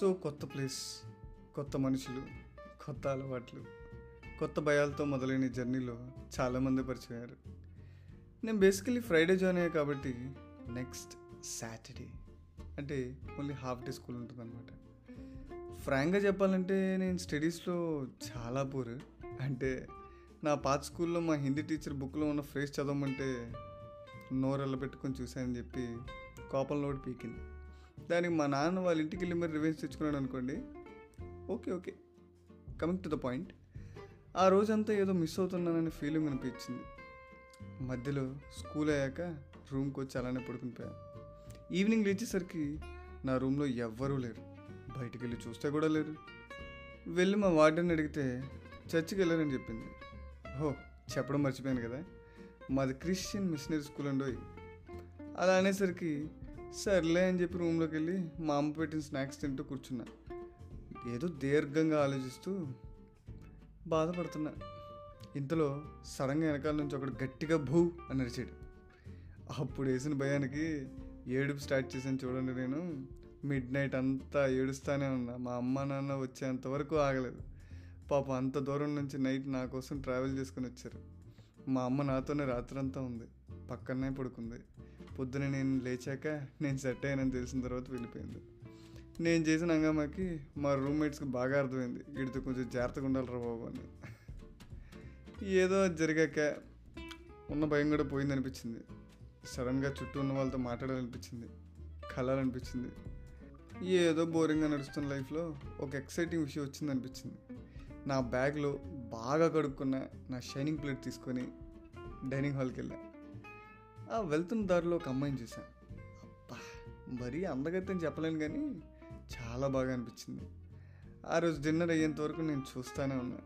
So కొత్త place కొత్త మనుషులు కొత్త అలవాట్లు కొత్త భయాలతో మొదలైన జర్నీలో చాలామంది పరిచయారు నేను బేసికలీ ఫ్రైడే జాయిన్ అయ్యా కాబట్టి నెక్స్ట్ సాటర్డే అంటే ఓన్లీ హాఫ్ డే స్కూల్ ఉంటుంది అనమాట ఫ్రాంక్గా చెప్పాలంటే నేను స్టడీస్లో చాలా పూర్ అంటే నా పాత స్కూల్లో మా హిందీ టీచర్ బుక్లో ఉన్న ఫ్రేజ్ చదవమంటే నోరెల్ల పెట్టుకొని చూశానని చెప్పి కోపంలో పీకింది. దానికి మా నాన్న వాళ్ళ ఇంటికి వెళ్ళి మరి రివెంజ్ తెచ్చుకున్నాడు అనుకోండి. Okay okay. Coming to the point ఆ రోజంతా ఏదో మిస్ అవుతున్నాననే ఫీలింగ్ అనిపించింది. మధ్యలో స్కూల్ అయ్యాక రూమ్కి వచ్చి అలానే పడుకునిపోయా ఈవినింగ్ లేచేసరికి నా రూమ్లో ఎవ్వరూ లేరు. బయటికి వెళ్ళి చూస్తే కూడా లేరు. వెళ్ళి మా వార్డెన్ అడిగితే చర్చికి వెళ్ళారని చెప్పింది. ఓ చెప్పడం మర్చిపోయాను కదా. మాది క్రిస్టియన్ మిషనరీ స్కూల్ అండి అలా అనేసరికి సర్లే అని చెప్పి రూమ్లోకి వెళ్ళి మా అమ్మ పెట్టిన స్నాక్స్ తింటూ కూర్చున్నా. ఏదో దీర్ఘంగా ఆలోచిస్తూ బాధపడుతున్నా. ఇంతలో సడన్గా వెనకాల నుంచి ఒకడు గట్టిగా భూ అని అరిచాడు. అప్పుడు వేసిన భయానికి ఏడుపు స్టార్ట్ చేశాను చూడండి నేను. మిడ్ నైట్ అంతా ఏడుస్తానే ఉన్నా. మా అమ్మ నాన్న వచ్చేంత వరకు ఆగలేదు. పాపం అంత దూరం నుంచి నైట్ నా కోసం ట్రావెల్ చేసుకుని వచ్చారు. మా అమ్మ నాతోనే రాత్రంతా ఉంది. పక్కనే పడుకుంది. పొద్దున నేను లేచాక నేను సెట్ అయ్యానని తెలిసిన తర్వాత వెళ్ళిపోయింది. నేను చేసిన హంగామాకి మా రూమ్మేట్స్కి బాగా అర్థమైంది. వీడితో కొంచెం జాగ్రత్తగా ఉండాలిరా బాబు అని. ఏదో జరిగాక ఉన్న భయం కూడా పోయింది అనిపించింది. సడన్గా చుట్టూ ఉన్న వాళ్ళతో మాట్లాడాలనిపించింది. కలాలనిపించింది. ఏదో బోరింగ్గా నడుస్తున్న లైఫ్లో ఒక ఎక్సైటింగ్ విషయం వచ్చింది అనిపించింది. నా బ్యాగ్లో బాగా కడుక్కున్న నా షైనింగ్ ప్లేట్ తీసుకొని డైనింగ్ హాల్కి వెళ్ళాను వెళ్తున్న దారిలో ఒక అమ్మాయిని చూశాను. అబ్బా మరీ అందగైతే చెప్పలేను కానీ చాలా బాగా అనిపించింది. ఆ రోజు డిన్నర్ అయ్యేంత వరకు నేను చూస్తూనే ఉన్నా.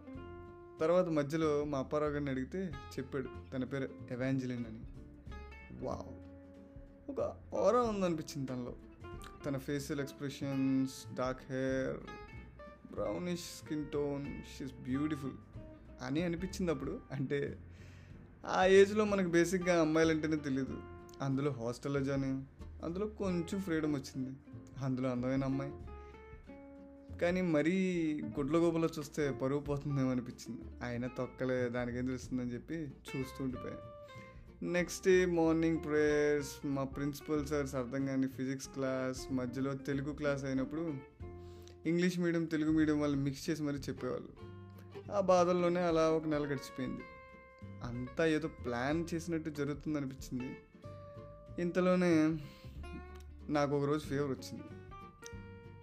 తర్వాత మధ్యలో మా అప్పారావు గారిని అడిగితే చెప్పాడు తన పేరు ఎవాంజలిన్ అని. వావ్ ఒక ఓరా ఉందనిపించింది తనలో. తన facial expressions dark hair brownish skin tone she's beautiful అని అనిపించింది అప్పుడు. అంటే ఆ ఏజ్లో మనకు బేసిక్గా అమ్మాయిలంటేనే తెలియదు అందులో హాస్టల్లో జాయిన్ అయ్యాం. అందులో కొంచెం ఫ్రీడమ్ వచ్చింది. అందులో అందమైన అమ్మాయి. కానీ మరీ గుడ్ల గోబలో చూస్తే పరువు పోతుందేమో అనిపించింది. ఆయన తొక్కలే దానికేం తెలుస్తుందని చెప్పి చూస్తూ ఉండిపోయాను నెక్స్ట్ డే మార్నింగ్ ప్రేయర్స్ మా ప్రిన్సిపల్ సార్స్ అర్థం కానీ ఫిజిక్స్ క్లాస్ మధ్యలో తెలుగు క్లాస్ అయినప్పుడు ఇంగ్లీష్ మీడియం తెలుగు మీడియం వాళ్ళు మిక్స్ చేసి మరీ చెప్పేవాళ్ళు. ఆ బాధల్లోనే అలా ఒక నెల గడిచిపోయింది. అంతా ఏదో ప్లాన్ చేసినట్టు జరుగుతుంది అనిపించింది ఇంతలోనే నాకు ఒకరోజు ఫీవర్ వచ్చింది.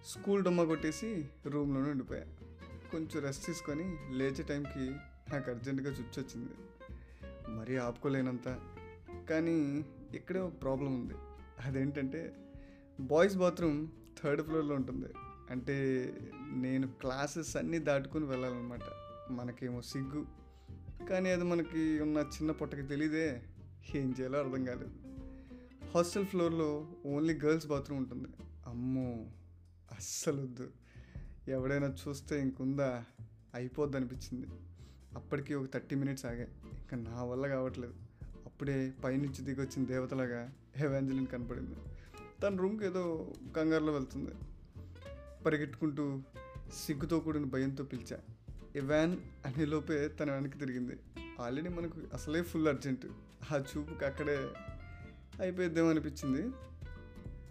స్కూల్ డొమ్మ కొట్టేసి రూమ్లోనే ఉండిపోయా. కొంచెం రెస్ట్ తీసుకొని లేచే టైంకి నాకు అర్జెంటుగా చుచ్చొచ్చింది మరీ ఆపుకోలేనంత. కానీ ఇక్కడే ఒక ప్రాబ్లం ఉంది. అదేంటంటే బాయ్స్ బాత్రూమ్ థర్డ్ ఫ్లోర్లో ఉంటుంది. అంటే నేను క్లాసెస్ అన్నీ దాటుకుని వెళ్ళాలన్నమాట. మనకేమో సిగ్గు. కానీ అది మనకి ఉన్న చిన్న పొట్టకి తెలియదే ఏం చేయాలో అర్థం కాలేదు. హాస్టల్ ఫ్లోర్లో ఓన్లీ గర్ల్స్ బాత్రూమ్ ఉంటుంది. అమ్మో! అస్సలు వద్దు ఎవడైనా చూస్తే ఇంకుందా? అయిపోద్ది అనిపించింది అప్పటికి ఒక థర్టీ మినిట్స్ ఆగాయి. ఇంకా నా వల్ల కావట్లేదు. అప్పుడే పైనుంచి దిగొచ్చిన దేవతలాగా హెవాంజలిన్ కనపడింది. తన రూమ్కి ఏదో కంగారులో వెళ్తుంది. పరిగెట్టుకుంటూ సిగ్గుతో కూడిన భయంతో పిలిచా. ఇవాన్ అనే లోపే తన వెనక్కి తిరిగింది. ఆల్రెడీ మనకు అసలే ఫుల్ అర్జెంట్. ఆ చూపుకి అక్కడే అయిపోయిద్దేమో అనిపించింది.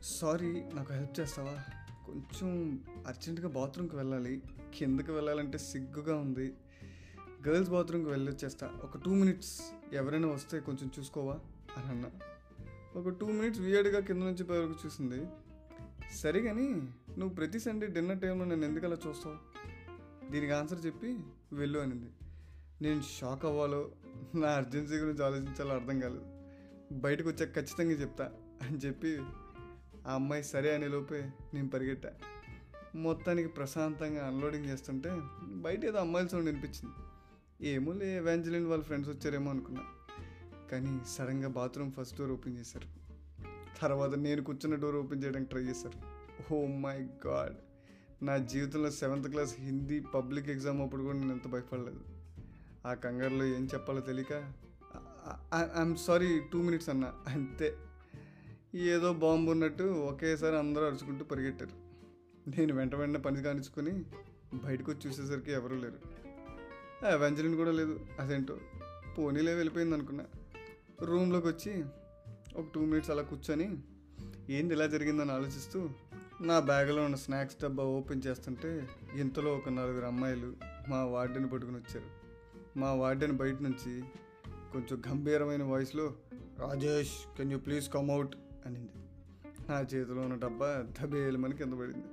సారీ నాకు హెల్ప్ చేస్తావా? కొంచెం అర్జెంటుగా బాత్రూమ్కి వెళ్ళాలి. కిందకి వెళ్ళాలంటే సిగ్గుగా ఉంది. గర్ల్స్ బాత్రూమ్కి వెళ్ళొచ్చేస్తా. ఒక టూ మినిట్స్ ఎవరైనా వస్తే కొంచెం చూసుకోవా? అని అన్నా. ఒక టూ మినిట్స్ వియర్డ్గా కింద నుంచి పై వరకు చూసింది. సరే కానీ నువ్వు ప్రతి సండే డిన్నర్ టైంలో నేను ఎందుకు అలా చూస్తావు? దీనికి ఆన్సర్ చెప్పి వెళ్ళు అనింది. నేను షాక్ అవ్వాలో నా అర్జెన్సీ గురించి ఆలోచించాలో అర్థం కాలేదు. బయటకు వచ్చాక ఖచ్చితంగా చెప్తా అని చెప్పి ఆ అమ్మాయి సరే అనే లోపే నేను పరిగెట్టా. మొత్తానికి ప్రశాంతంగా అన్లోడింగ్ చేస్తుంటే బయట ఏదో అమ్మాయిల సౌండ్ వినిపించింది. ఏమో లే ఎవాంజలిన్ వాళ్ళ ఫ్రెండ్స్ వచ్చారేమో అనుకున్నా. కానీ సడన్గా బాత్రూమ్ ఫస్ట్ డోర్ ఓపెన్ చేశారు. తర్వాత నేను కూర్చున్న డోర్ ఓపెన్ చేయడానికి ట్రై చేశారు. ఓ మై గాడ్ నా జీవితంలో seventh class Hindi public exam అప్పుడు కూడా నేను ఎంత భయపడలేదు. ఆ కంగారులో ఏం చెప్పాలో తెలియక ఐఎమ్ సారీ టూ మినిట్స్ అన్న. అంతే. ఏదో బాంబు ఉన్నట్టు ఒకేసారి అందరూ అరుచుకుంటూ పరిగెట్టారు. నేను వెంట వెంటనే పని కానిచ్చుకొని బయటకు వచ్చి చూసేసరికి ఎవరూ లేరు. వెంజలిన్ కూడా లేదు. అదేంటో? పోనీలే వెళ్ళిపోయింది అనుకున్నా. రూమ్లోకి వచ్చి ఒక టూ మినిట్స్ అలా కూర్చొని ఏంది ఇలా జరిగిందని ఆలోచిస్తూ నా బ్యాగ్లో ఉన్న స్నాక్స్ డబ్బా ఓపెన్ చేస్తుంటే ఇంతలో ఒక నలుగురు అమ్మాయిలు మా వార్డెన్ పట్టుకుని వచ్చారు. మా వార్డెన్ బయట నుంచి కొంచెం గంభీరమైన వాయిస్లో Rajesh can you please come out అనింది. నా చేతిలో ఉన్న డబ్బా దబేలమని కింద పడింది.